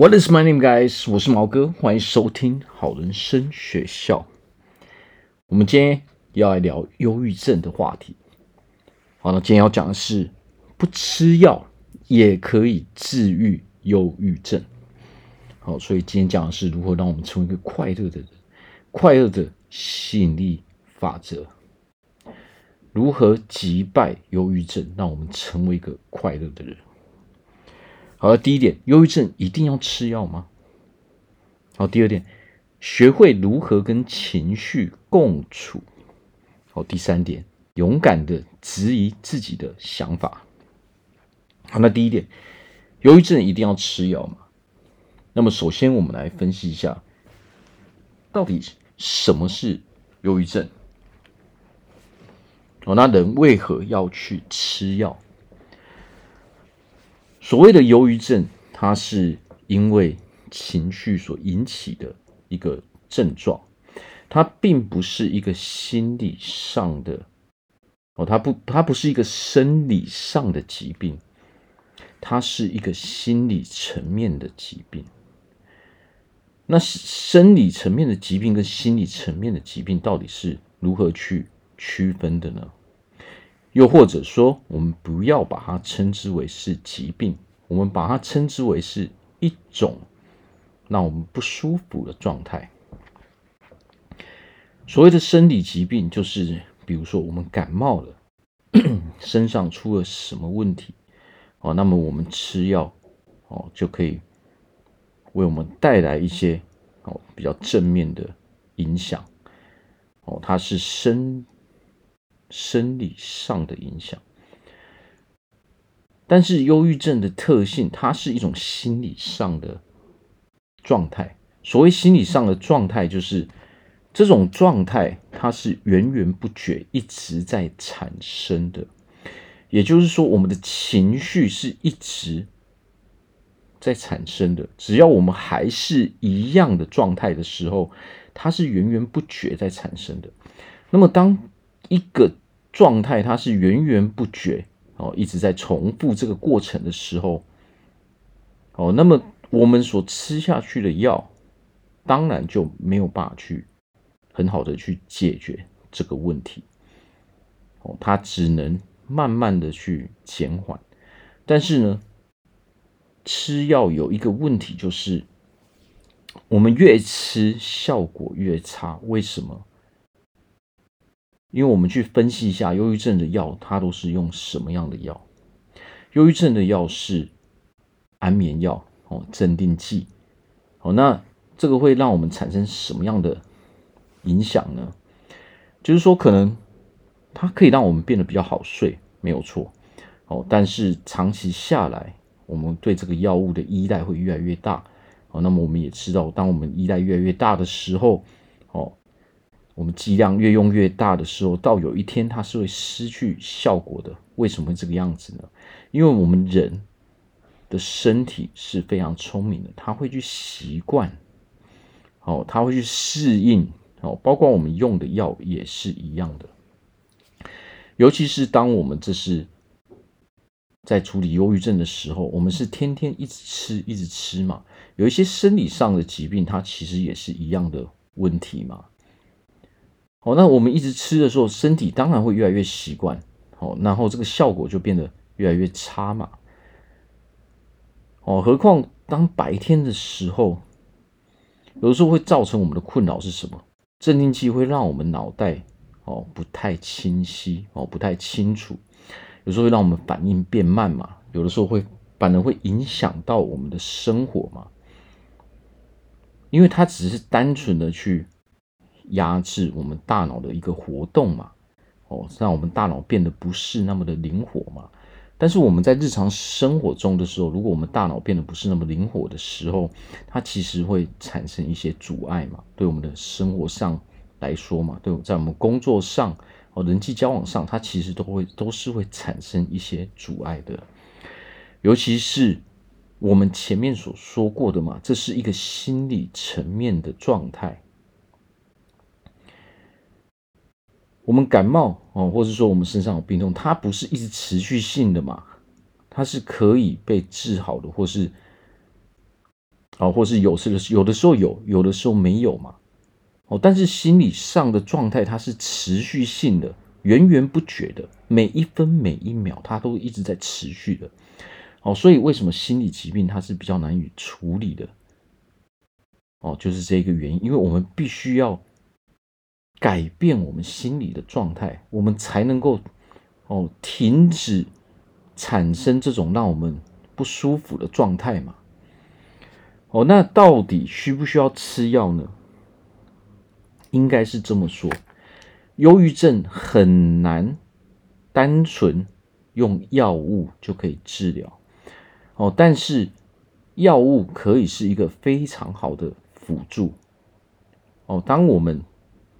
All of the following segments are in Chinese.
What is my name, guys？我是毛哥，欢迎收听好人生学校。我们今天要来聊忧郁症的话题。好，那今天要讲的是不吃药也可以治愈忧郁症。好，所以今天讲的是如何让我们成为一个快乐的人，快乐的吸引力法则。如何击败忧郁症，让我们成为一个快乐的人？好了，第一点，忧郁症一定要吃药吗？好，第二点，学会如何跟情绪共处。好，第三点，勇敢的质疑自己的想法。好，那第一点，忧郁症一定要吃药吗？那么，首先我们来分析一下，到底什么是忧郁症？哦，那人为何要去吃药？所谓的忧郁症，它是因为情绪所引起的一个症状，它并不是一个心理上的哦，它不，它不是一个生理上的疾病，它是一个心理层面的疾病。那生理层面的疾病跟心理层面的疾病到底是如何去区分的呢？又或者说，我们不要把它称之为是疾病，我们把它称之为是一种让我们不舒服的状态。所谓的生理疾病，就是比如说我们感冒了，身上出了什么问题，哦，那么我们吃药，哦，就可以为我们带来一些哦比较正面的影响，哦，它是生。生理上的影响，但是忧郁症的特性，它是一种心理上的状态。所谓心理上的状态，就是这种状态，它是源源不绝一直在产生的。也就是说，我们的情绪是一直在产生的。只要我们还是一样的状态的时候，它是源源不绝在产生的。那么，当一个状态它是源源不绝哦，一直在重复这个过程的时候，哦，那么我们所吃下去的药，当然就没有办法去很好的去解决这个问题，哦，它只能慢慢的去减缓。但是呢，吃药有一个问题，就是我们越吃效果越差，为什么？因为我们去分析一下忧郁症的药，它都是用什么样的药？忧郁症的药是安眠药哦，镇定剂哦。那这个会让我们产生什么样的影响呢？就是说，可能它可以让我们变得比较好睡，没有错哦。但是长期下来，我们对这个药物的依赖会越来越大哦。那么我们也知道，当我们依赖越来越大的时候，哦。我们剂量越用越大的时候，到有一天它是会失去效果的。为什么会这个样子呢？因为我们人的身体是非常聪明的，它会去习惯，哦，它会去适应，哦，包括我们用的药也是一样的。尤其是当我们这是在处理忧郁症的时候，我们是天天一直吃，一直吃嘛。有一些生理上的疾病，它其实也是一样的问题嘛。哦，那我们一直吃的时候，身体当然会越来越习惯，哦，然后这个效果就变得越来越差嘛。哦，何况当白天的时候，有的时候会造成我们的困扰是什么？镇定剂会让我们脑袋哦不太清晰，哦不太清楚，有时候会让我们反应变慢嘛，有的时候会反而会影响到我们的生活嘛，因为它只是单纯的去。压制我们大脑的一个活动嘛，哦，让我们大脑变得不是那么的灵活嘛。但是我们在日常生活中的时候，如果我们大脑变得不是那么灵活的时候，它其实会产生一些阻碍嘛，对我们的生活上来说嘛，对，在我们工作上哦，人际交往上，它其实都会都是会产生一些阻碍的。尤其是我们前面所说过的嘛，这是一个心理层面的状态。我们感冒哦，或者说我们身上有病痛，它不是一直持续性的嘛，它是可以被治好的，或是啊，或是有时的有的时候有，有的时候没有嘛。哦，但是心理上的状态它是持续性的，源源不绝的，每一分每一秒它都一直在持续的。哦，所以为什么心理疾病它是比较难以处理的？哦，就是这个原因，因为我们必须要改变我们心理的状态，我们才能够哦停止产生这种让我们不舒服的状态嘛。哦，那到底需不需要吃药呢？应该是这么说，忧郁症很难单纯用药物就可以治疗哦，但是药物可以是一个非常好的辅助哦。当我们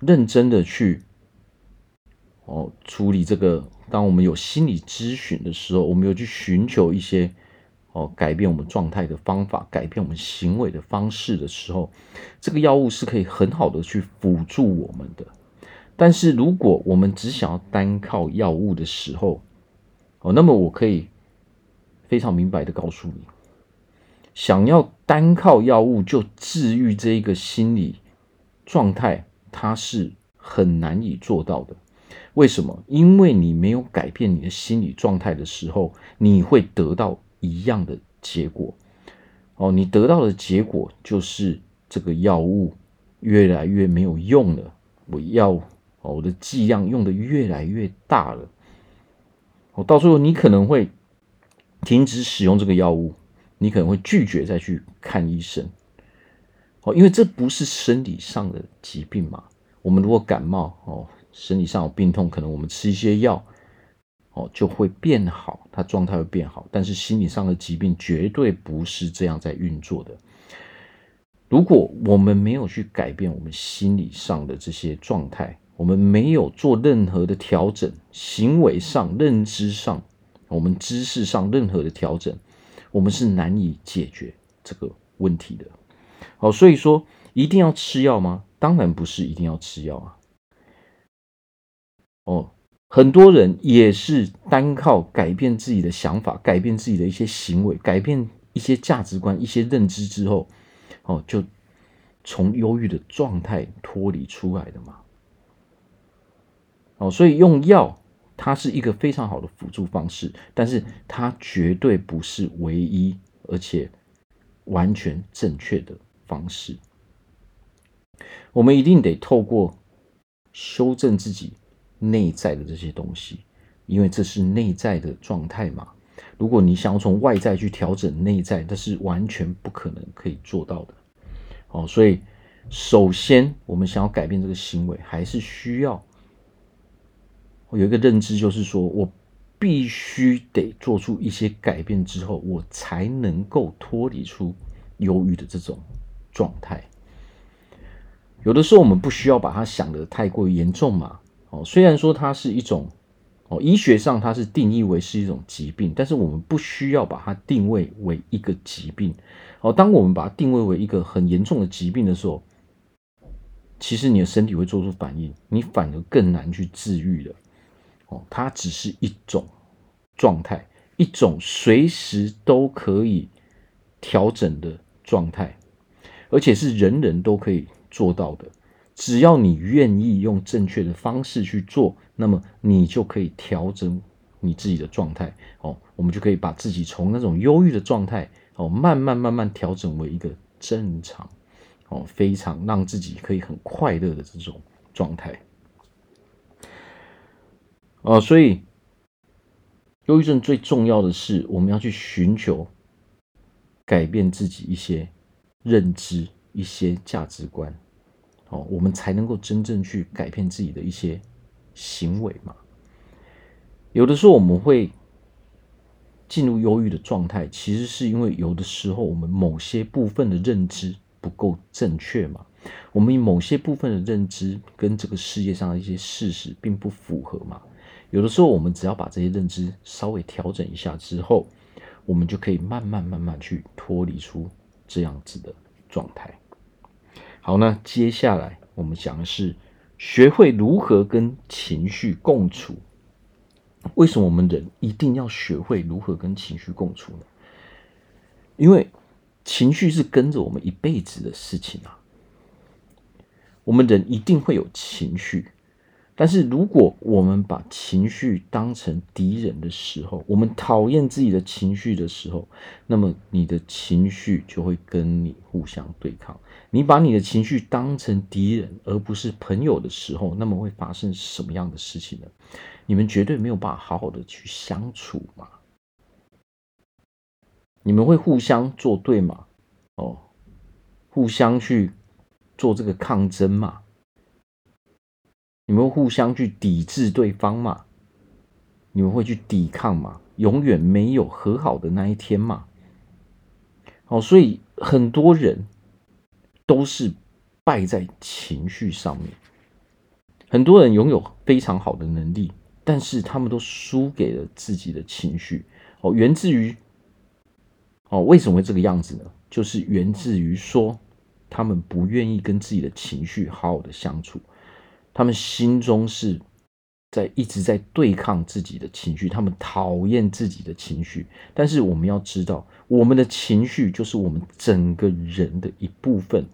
认真的去哦处理这个，当我们有心理咨询的时候，我们有去寻求一些。哦，改变我们状态的方法，改变我们行为的方式的时候，这个药物是可以很好的去辅助我们的。但是，如果我们只想要单靠药物的时候，哦，那么我可以非常明白的告诉你，想要单靠药物就治愈这一个心理状态，它是很难以做到的。为什么？因为你没有改变你的心理状态的时候，你会得到。一样的结果，哦，你得到的结果就是这个药物越来越没有用了，我要哦，我的剂量用的越来越大了，哦，到时候你可能会停止使用这个药物，你可能会拒绝再去看医生，哦，因为这不是生理上的疾病嘛，我们如果感冒哦，身体上有病痛，可能我们吃一些药。哦，就会变好，他状态会变好，但是心理上的疾病绝对不是这样在运作的。如果我们没有去改变我们心理上的这些状态，我们没有做任何的调整，行为上、认知上、我们知识上任何的调整，我们是难以解决这个问题的。好，所以说一定要吃药吗？当然不是一定要吃药啊。哦。很多人也是单靠改变自己的想法，改变自己的一些行为，改变一些价值观、一些认知之后，哦，就从忧郁的状态脱离出来的嘛。哦，所以用药它是一个非常好的辅助方式，但是它绝对不是唯一而且完全正确的方式。我们一定得透过修正自己。内在的这些东西，因为这是内在的状态嘛。如果你想要从外在去调整内在，这是完全不可能可以做到的。哦，所以首先我们想要改变这个行为，还是需要有一个认知，就是说我必须得做出一些改变之后，我才能够脱离出忧郁的这种状态。有的时候我们不需要把它想得太过于严重嘛。哦，虽然说它是一种，哦，医学上它是定义为是一种疾病，但是我们不需要把它定位为一个疾病。哦，当我们把它定位为一个很严重的疾病的时候，其实你的身体会做出反应，你反而更难去治愈了。哦，它只是一种状态，一种随时都可以调整的状态，而且是人人都可以做到的。只要你愿意用正确的方式去做，那么你就可以调整你自己的状态哦。我们就可以把自己从那种忧郁的状态哦，慢慢慢慢调整为一个正常哦，非常让自己可以很快乐的这种状态哦。所以，忧郁症最重要的是，我们要去寻求改变自己一些认知、一些价值观。哦，我们才能够真正去改变自己的一些行为嘛。有的时候我们会进入忧郁的状态，其实是因为有的时候我们某些部分的认知不够正确嘛。我们某些部分的认知跟这个世界上的一些事实并不符合嘛。有的时候我们只要把这些认知稍微调整一下之后，我们就可以慢慢慢慢去脱离出这样子的状态。好，那接下来我们讲的是学会如何跟情绪共处。为什么我们人一定要学会如何跟情绪共处呢？因为情绪是跟着我们一辈子的事情啊。我们人一定会有情绪。但是，如果我们把情绪当成敌人的时候，我们讨厌自己的情绪的时候，那么你的情绪就会跟你互相对抗。你把你的情绪当成敌人而不是朋友的时候，那么会发生什么样的事情呢？你们绝对没有办法好好的去相处嘛？你们会互相作对吗？哦，互相去做这个抗争嘛？你们互相去抵制对方吗？你们会去抵抗吗？永远没有和好的那一天吗？好，所以很多人都是败在情绪上面。很多人拥有非常好的能力，但是他们都输给了自己的情绪。哦，源自于哦，为什么会这个样子呢？就是源自于说，他们不愿意跟自己的情绪好好的相处。他们心中是在一直在对抗自己的情绪，他们讨厌自己的情绪。但是我们要知道，我们的情绪就是我们整个人的一部分。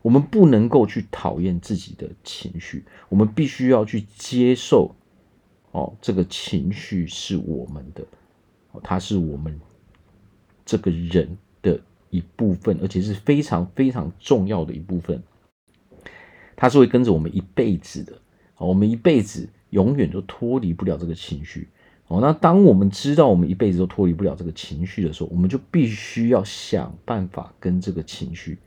我们不能够去讨厌自己的情绪，我们必须要去接受，哦，这个情绪是我们的，它是我们这个人的一部分，而且是非常非常重要的一部分。它是会跟着我们一辈子的，我们一辈子永远都脱离不了这个情绪。哦，那当我们知道我们一辈子都脱离不了这个情绪的时候，我们就必须要想办法跟这个情绪，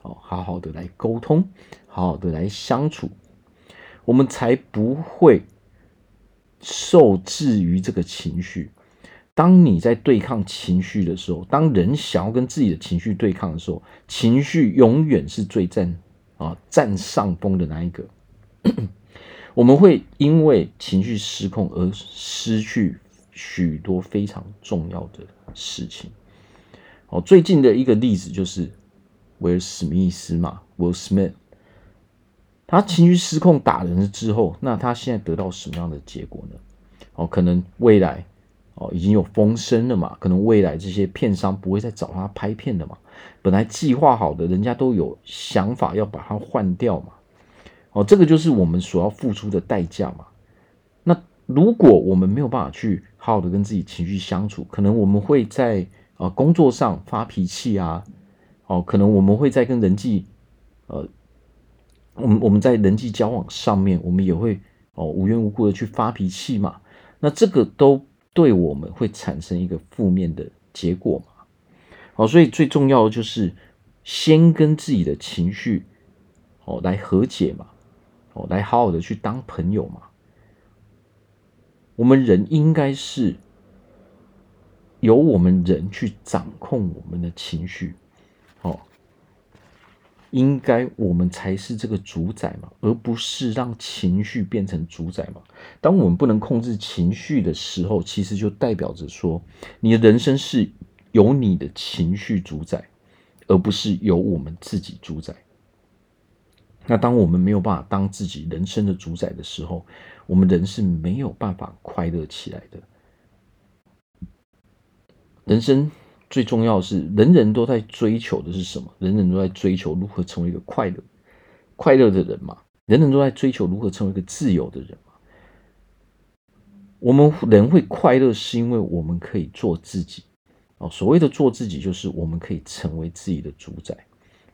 哦，好好的来沟通，好好的来相处，我们才不会受制于这个情绪。当你在对抗情绪的时候，当人想要跟自己的情绪对抗的时候，情绪永远是最占。啊，占上风的那一个，我们会因为情绪失控而失去许多非常重要的事情。哦，最近的一个例子就是威尔史密斯嘛，Will Smith，他情绪失控打人之后，那他现在得到什么样的结果呢？哦，可能未来。哦，已经有风声了嘛？可能未来这些片商不会再找他拍片了嘛？本来计划好的，人家都有想法要把它换掉嘛？哦，这个就是我们所要付出的代价嘛。那如果我们没有办法去好好的跟自己情绪相处，可能我们会在呃工作上发脾气啊。哦，可能我们会在跟人际呃，我们我们在人际交往上面，我们也会哦无缘无故的去发脾气嘛。那这个都。对我们会产生一个负面的结果嘛？好，所以最重要的就是先跟自己的情绪哦来和解嘛，哦来好好的去当朋友嘛。我们人应该是由我们人去掌控我们的情绪，应该我们才是这个主宰嘛，而不是让情绪变成主宰嘛。当我们不能控制情绪的时候，其实就代表着说，你的人生是由你的情绪主宰，而不是由我们自己主宰。那当我们没有办法当自己人生的主宰的时候，我们人是没有办法快乐起来的。人生。最重要的是，人人都在追求的是什么？人人都在追求如何成为一个快乐、快乐的人嘛。人人都在追求如何成为一个自由的人嘛。我们人会快乐，是因为我们可以做自己。哦，所谓的做自己，就是我们可以成为自己的主宰。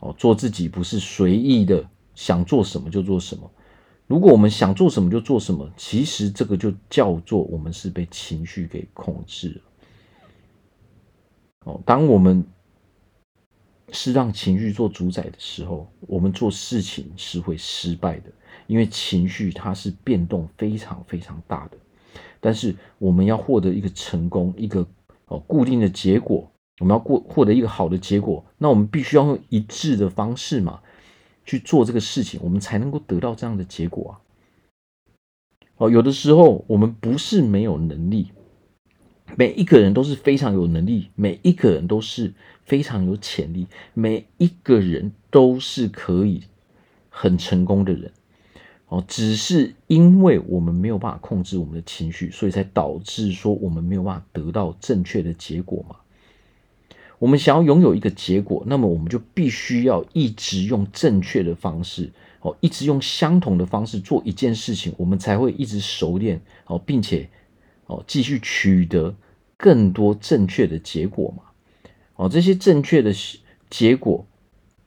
哦，做自己不是随意的想做什么就做什么。如果我们想做什么就做什么，其实这个就叫做我们是被情绪给控制了。哦，当我们是让情绪做主宰的时候，我们做事情是会失败的，因为情绪它是变动非常非常大的。但是我们要获得一个成功，一个哦固定的结果，我们要过获得一个好的结果，那我们必须要用一致的方式嘛去做这个事情，我们才能够得到这样的结果啊。哦，有的时候我们不是没有能力。每一个人都是非常有能力，每一个人都是非常有潜力，每一个人都是可以很成功的人。哦，只是因为我们没有办法控制我们的情绪，所以才导致说我们没有办法得到正确的结果嘛。我们想要拥有一个结果，那么我们就必须要一直用正确的方式，哦，一直用相同的方式做一件事情，我们才会一直熟练，哦，并且，哦，继续取得更多正确的结果嘛，哦，这些正确的结果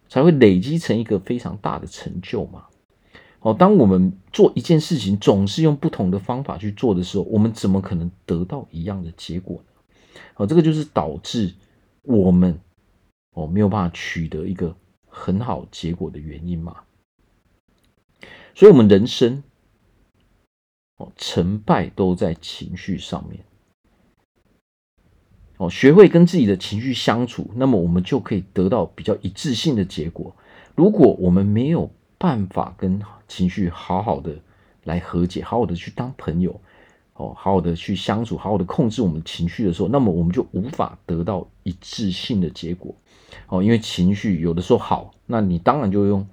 才会累积成一个非常大的成就嘛，哦，当我们做一件事情总是用不同的方法去做的时候，我们怎么可能得到一样的结果呢？哦，这个就是导致。我们哦没有办法取得一个很好结果的原因嘛，所以，我们人生哦成败都在情绪上面哦，学会跟自己的情绪相处，那么我们就可以得到比较一致性的结果。如果我们没有办法跟情绪好好的来和解，好好的去当朋友。哦，好好的去相处，好好的控制我们情绪的时候，那么我们就无法得到一致性的结果。哦，因为情绪有的时候好，那你当然就用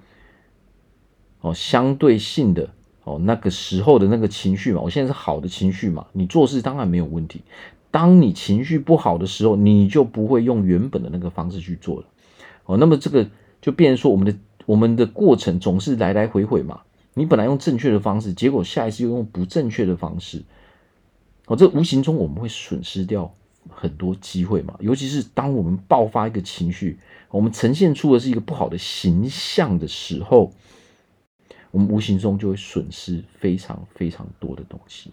哦相对性的哦那个时候的那个情绪嘛。我现在是好的情绪嘛，你做事当然没有问题。当你情绪不好的时候，你就不会用原本的那个方式去做了。哦，那么这个就变成说，我们的我们的过程总是来来回回嘛。你本来用正确的方式，结果下一次又用不正确的方式。哦，这无形中我们会损失掉很多机会嘛，尤其是当我们爆发一个情绪，我们呈现出的是一个不好的形象的时候，我们无形中就会损失非常非常多的东西。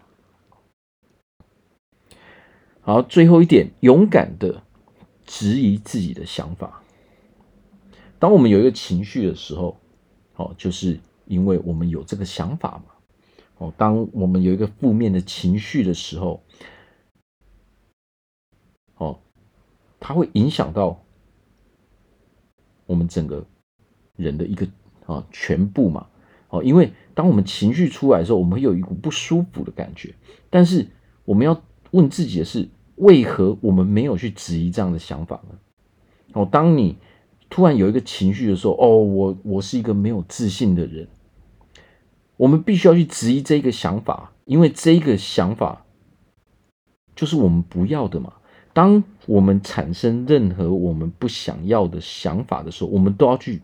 好，最后一点，勇敢的质疑自己的想法。当我们有一个情绪的时候，哦，就是因为我们有这个想法嘛。哦，当我们有一个负面的情绪的时候，哦，它会影响到我们整个人的一个啊全部嘛。哦，因为当我们情绪出来的时候，我们会有一股不舒服的感觉。但是我们要问自己的是，为何我们没有去质疑这样的想法呢？哦，当你突然有一个情绪的时候，哦，我我是一个没有自信的人。我们必须要去质疑这个想法，因为这个想法就是我们不要的嘛。当我们产生任何我们不想要的想法的时候，我们都要去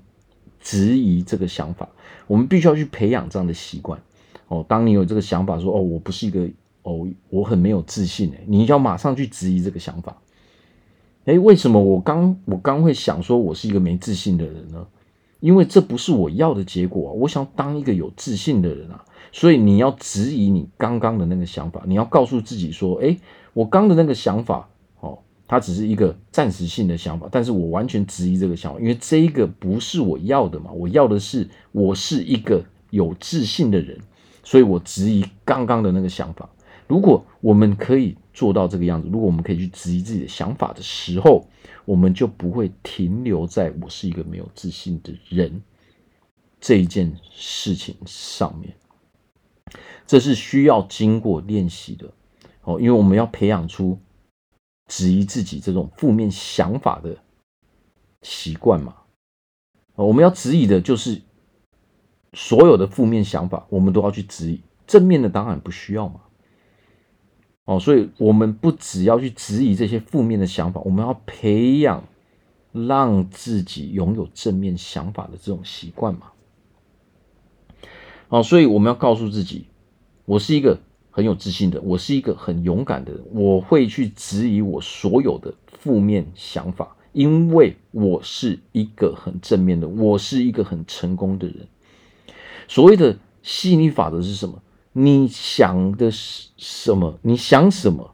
质疑这个想法。我们必须要去培养这样的习惯。哦，当你有这个想法说：“哦，我不是一个哦，我很没有自信。”哎，你要马上去质疑这个想法。哎，为什么我刚我刚会想说我是一个没自信的人呢？因为这不是我要的结果啊，我想当一个有自信的人啊，所以你要质疑你刚刚的那个想法，你要告诉自己说，哎，我刚的那个想法，它只是一个暂时性的想法，但是我完全质疑这个想法，因为这一个不是我要的嘛，我要的是我是一个有自信的人，所以我质疑刚刚的那个想法。如果我们可以做到这个样子，如果我们可以去质疑自己的想法的时候，我们就不会停留在我是一个没有自信的人这一件事情上面。这是需要经过练习的哦，因为我们要培养出质疑自己这种负面想法的习惯嘛。我们要质疑的就是所有的负面想法，我们都要去质疑，正面的当然不需要嘛。哦，所以我们不只要去质疑这些负面的想法，我们要培养让自己拥有正面想法的这种习惯嘛。哦，所以我们要告诉自己，我是一个很有自信的，我是一个很勇敢的人，我会去质疑我所有的负面想法，因为我是一个很正面的，我是一个很成功的人。所谓的吸引力法则是什么？你想的是什么？你想什么，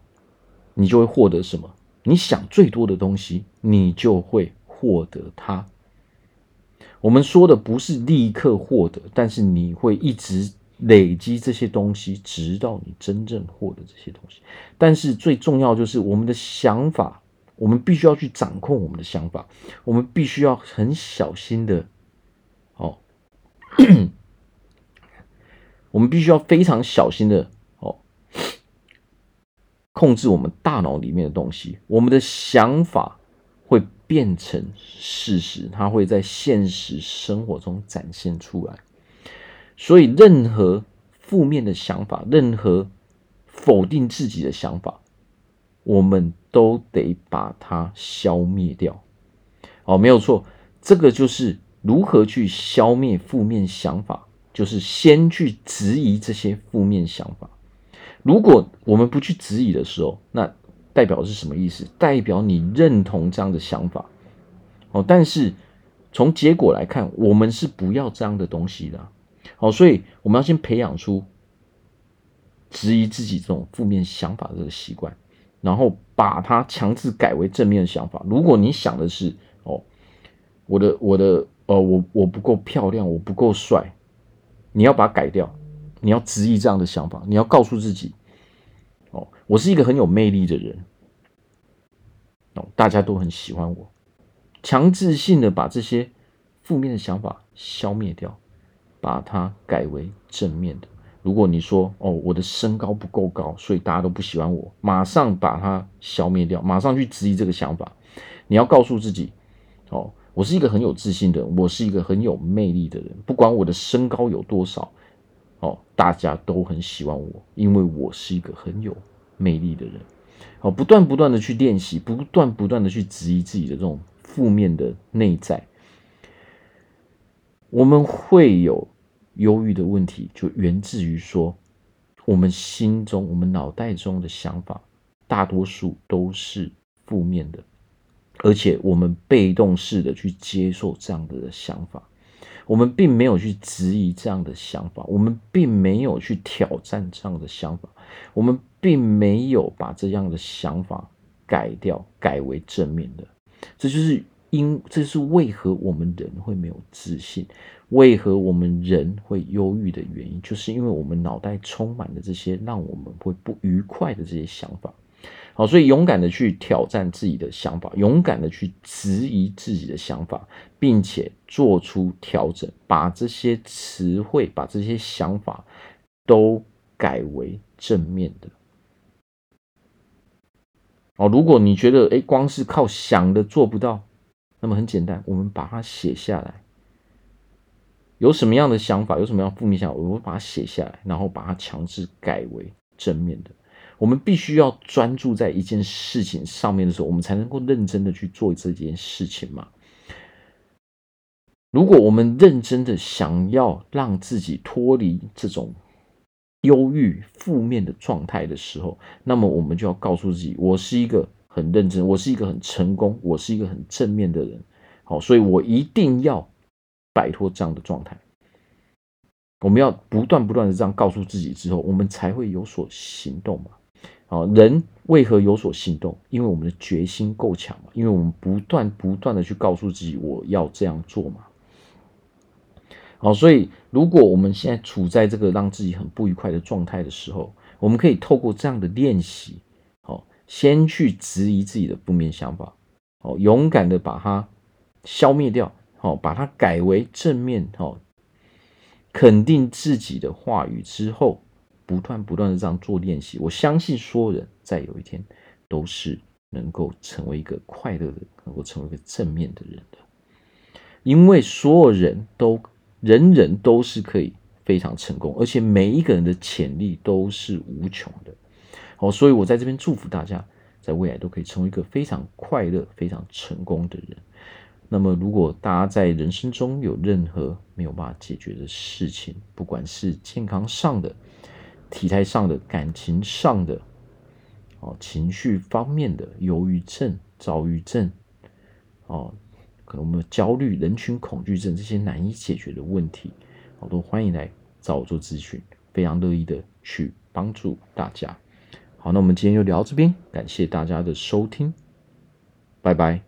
你就会获得什么。你想最多的东西，你就会获得它。我们说的不是立刻获得，但是你会一直累积这些东西，直到你真正获得这些东西。但是最重要就是我们的想法，我们必须要去掌控我们的想法，我们必须要很小心的，哦。我们必须要非常小心的哦，控制我们大脑里面的东西。我们的想法会变成事实，它会在现实生活中展现出来。所以，任何负面的想法，任何否定自己的想法，我们都得把它消灭掉。哦，没有错，这个就是如何去消灭负面想法，就是先去质疑这些负面想法。如果我们不去质疑的时候，那代表是什么意思？代表你认同这样的想法。哦，但是从结果来看，我们是不要这样的东西的。好，所以我们要先培养出质疑自己这种负面想法的这个习惯，然后把它强制改为正面的想法。如果你想的是哦，我的我的呃，我我不够漂亮，我不够帅，你要把它改掉。你要质疑这样的想法，你要告诉自己，哦，我是一个很有魅力的人，哦，大家都很喜欢我，强制性的把这些负面的想法消灭掉，把它改为正面的。如果你说，哦，我的身高不够高，所以大家都不喜欢我，马上把它消灭掉，马上去质疑这个想法。你要告诉自己，哦，我是一个很有自信的人，我是一个很有魅力的人，不管我的身高有多少。哦，大家都很喜欢我，因为我是一个很有魅力的人。哦，不断不断的去练习，不断不断的去质疑自己的这种负面的内在，我们会有忧郁的问题，就源自于说，我们心中、我们脑袋中的想法，大多数都是负面的，而且我们被动式的去接受这样的想法。我们并没有去质疑这样的想法，我们并没有去挑战这样的想法，我们并没有把这样的想法改掉，改为正面的。这就是因，这是为何我们人会没有自信，为何我们人会忧郁的原因，就是因为我们脑袋充满了这些让我们会不愉快的这些想法。好，所以勇敢的去挑战自己的想法，勇敢的去质疑自己的想法，并且做出调整，把这些词汇、把这些想法都改为正面的。哦，如果你觉得诶，光是靠想的做不到，那么很简单，我们把它写下来。有什么样的想法，有什么样负面想法，我们把它写下来，然后把它强制改为正面的。我们必须要专注在一件事情上面的时候，我们才能够认真的去做这件事情嘛。如果我们认真的想要让自己脱离这种忧郁、负面的状态的时候，那么我们就要告诉自己：我是一个很认真，我是一个很成功，我是一个很正面的人。好，所以我一定要摆脱这样的状态。我们要不断不断的这样告诉自己之后，我们才会有所行动嘛。啊，人为何有所行动？因为我们的决心够强嘛，因为我们不断不断的去告诉自己我要这样做嘛。好，所以如果我们现在处在这个让自己很不愉快的状态的时候，我们可以透过这样的练习，先去质疑自己的负面想法，好，勇敢的把它消灭掉，好，把它改为正面，好，肯定自己的话语之后。不断不断的这样做练习，我相信所有人在有一天都是能够成为一个快乐的，能够成为一个正面的人的。因为所有人都人人都是可以非常成功，而且每一个人的潜力都是无穷的。好，所以我在这边祝福大家，在未来都可以成为一个非常快乐、非常成功的人。那么，如果大家在人生中有任何没有办法解决的事情，不管是健康上的，体态上的、感情上的、哦，情绪方面的忧郁症、躁郁症，哦，可能我们焦虑、人群恐惧症这些难以解决的问题，我都欢迎来找我做咨询，非常乐意的去帮助大家。好，那我们今天就聊这边，感谢大家的收听，拜拜。